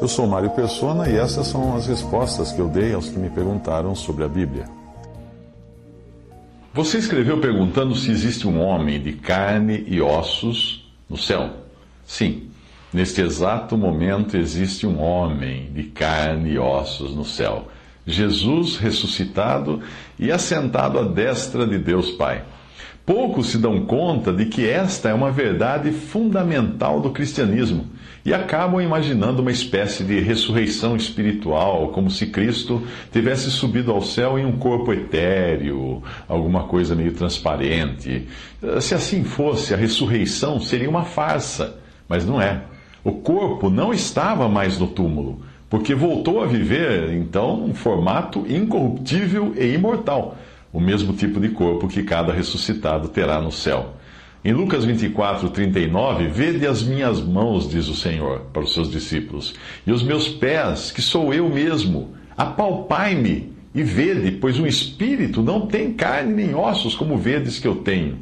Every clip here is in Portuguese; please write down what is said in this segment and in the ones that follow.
Eu sou Mário Persona e essas são as respostas que eu dei aos que me perguntaram sobre a Bíblia. Você escreveu perguntando se existe um homem de carne e ossos no céu. Sim, neste exato momento existe um homem de carne e ossos no céu. Jesus ressuscitado e assentado à destra de Deus Pai. Poucos se dão conta de que esta é uma verdade fundamental do cristianismo e acabam imaginando uma espécie de ressurreição espiritual, como se Cristo tivesse subido ao céu em um corpo etéreo, alguma coisa meio transparente. Se assim fosse, a ressurreição seria uma farsa, mas não é. O corpo não estava mais no túmulo, porque voltou a viver, então, um formato incorruptível e imortal, o mesmo tipo de corpo que cada ressuscitado terá no céu. Em Lucas 24, 39, vede as minhas mãos, diz o Senhor para os seus discípulos, e os meus pés, que sou eu mesmo. Apalpai-me e vede, pois um espírito não tem carne nem ossos, como vedes que eu tenho.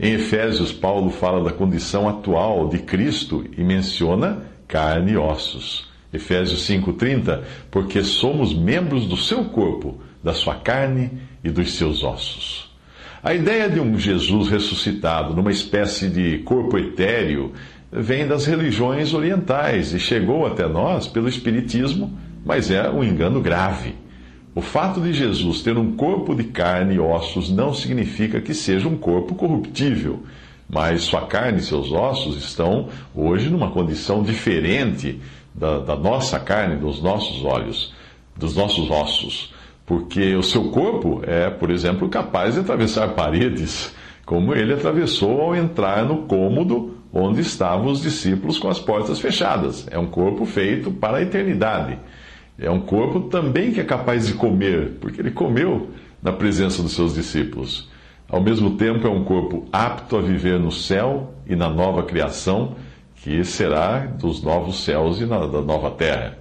Em Efésios, Paulo fala da condição atual de Cristo e menciona carne e ossos. Efésios 5,30, porque somos membros do seu corpo, da sua carne e dos seus ossos. A ideia de um Jesus ressuscitado numa espécie de corpo etéreo vem das religiões orientais e chegou até nós pelo Espiritismo, mas é um engano grave. O fato de Jesus ter um corpo de carne e ossos não significa que seja um corpo corruptível, mas sua carne e seus ossos estão hoje numa condição diferente da, da nossa carne, dos nossos olhos, dos nossos ossos porque o seu corpo é, por exemplo, capaz de atravessar paredes, como ele atravessou ao entrar no cômodo onde estavam os discípulos com as portas fechadas. É um corpo feito para a eternidade. É um corpo também que é capaz de comer, porque ele comeu na presença dos seus discípulos. Ao mesmo tempo, é um corpo apto a viver no céu e na nova criação, que será dos novos céus e na, da nova terra.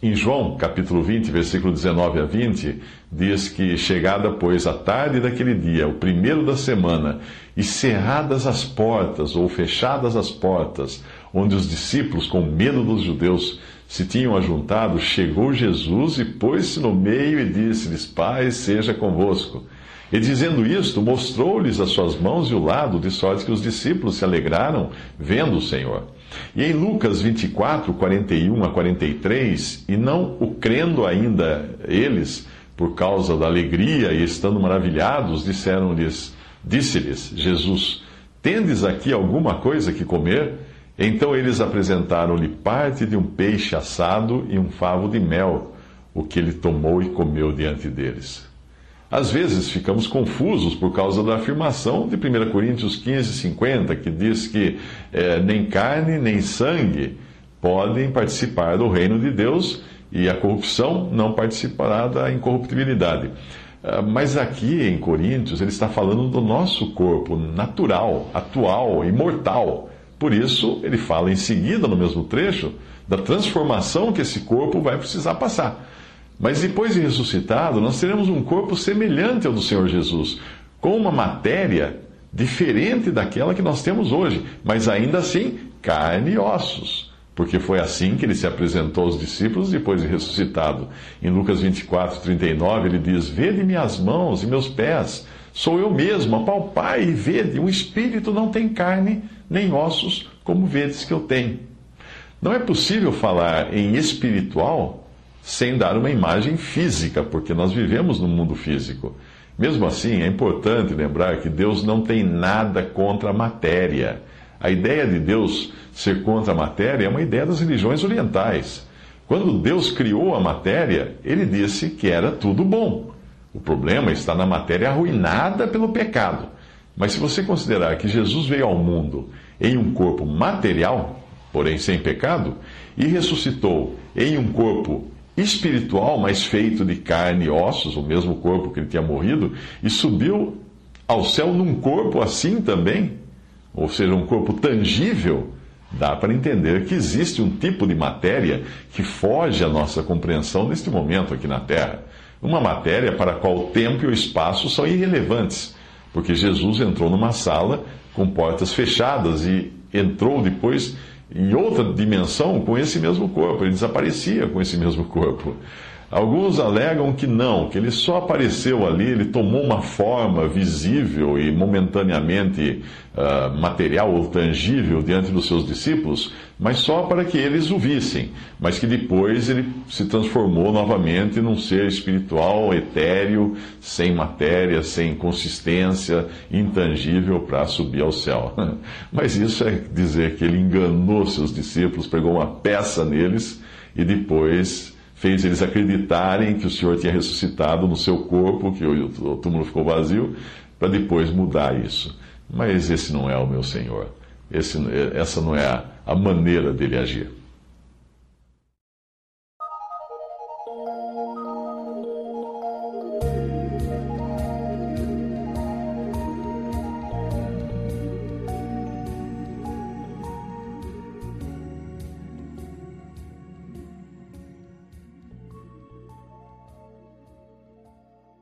Em João, capítulo 20, versículo 19 a 20, diz que, chegada, pois, a tarde daquele dia, o primeiro da semana, e cerradas as portas, ou fechadas as portas, onde os discípulos, com medo dos judeus, se tinham ajuntado, chegou Jesus e pôs-se no meio e disse-lhes: Pai, seja convosco. E dizendo isto, mostrou-lhes as suas mãos e o lado, de sorte que os discípulos se alegraram vendo o Senhor. E em Lucas 24, 41 a 43, e não o crendo ainda eles, por causa da alegria e estando maravilhados, disseram-lhes, disse-lhes Jesus: Tendes aqui alguma coisa que comer? Então eles apresentaram-lhe parte de um peixe assado e um favo de mel, o que ele tomou e comeu diante deles. Às vezes ficamos confusos por causa da afirmação de 1 Coríntios 15, 50, que diz que é, nem carne nem sangue podem participar do reino de Deus e a corrupção não participará da incorruptibilidade. Ah, mas aqui em Coríntios ele está falando do nosso corpo natural, atual, imortal. Por isso ele fala em seguida, no mesmo trecho, da transformação que esse corpo vai precisar passar. Mas depois de ressuscitado, nós teremos um corpo semelhante ao do Senhor Jesus, com uma matéria diferente daquela que nós temos hoje, mas ainda assim carne e ossos. Porque foi assim que ele se apresentou aos discípulos depois de ressuscitado. Em Lucas 24, 39, ele diz: Vede minhas mãos e meus pés, sou eu mesmo, apalpai e vede, um espírito não tem carne nem ossos, como vedes que eu tenho. Não é possível falar em espiritual sem dar uma imagem física, porque nós vivemos no mundo físico. Mesmo assim, é importante lembrar que Deus não tem nada contra a matéria. A ideia de Deus ser contra a matéria é uma ideia das religiões orientais. Quando Deus criou a matéria, ele disse que era tudo bom. O problema está na matéria arruinada pelo pecado. Mas se você considerar que Jesus veio ao mundo em um corpo material, porém sem pecado, e ressuscitou em um corpo espiritual, mas feito de carne e ossos, o mesmo corpo que ele tinha morrido, e subiu ao céu num corpo assim também, ou seja, um corpo tangível, dá para entender que existe um tipo de matéria que foge à nossa compreensão neste momento aqui na Terra. Uma matéria para a qual o tempo e o espaço são irrelevantes, porque Jesus entrou numa sala com portas fechadas e entrou depois em outra dimensão com esse mesmo corpo, ele desaparecia com esse mesmo corpo. Alguns alegam que não, que ele só apareceu ali, ele tomou uma forma visível e momentaneamente uh, material ou tangível diante dos seus discípulos, mas só para que eles o vissem, mas que depois ele se transformou novamente num ser espiritual, etéreo, sem matéria, sem consistência, intangível para subir ao céu. Mas isso é dizer que ele enganou seus discípulos, pegou uma peça neles e depois fez eles acreditarem que o Senhor tinha ressuscitado no seu corpo, que o túmulo ficou vazio, para depois mudar isso. Mas esse não é o meu Senhor. Esse, essa não é a, a maneira dele agir.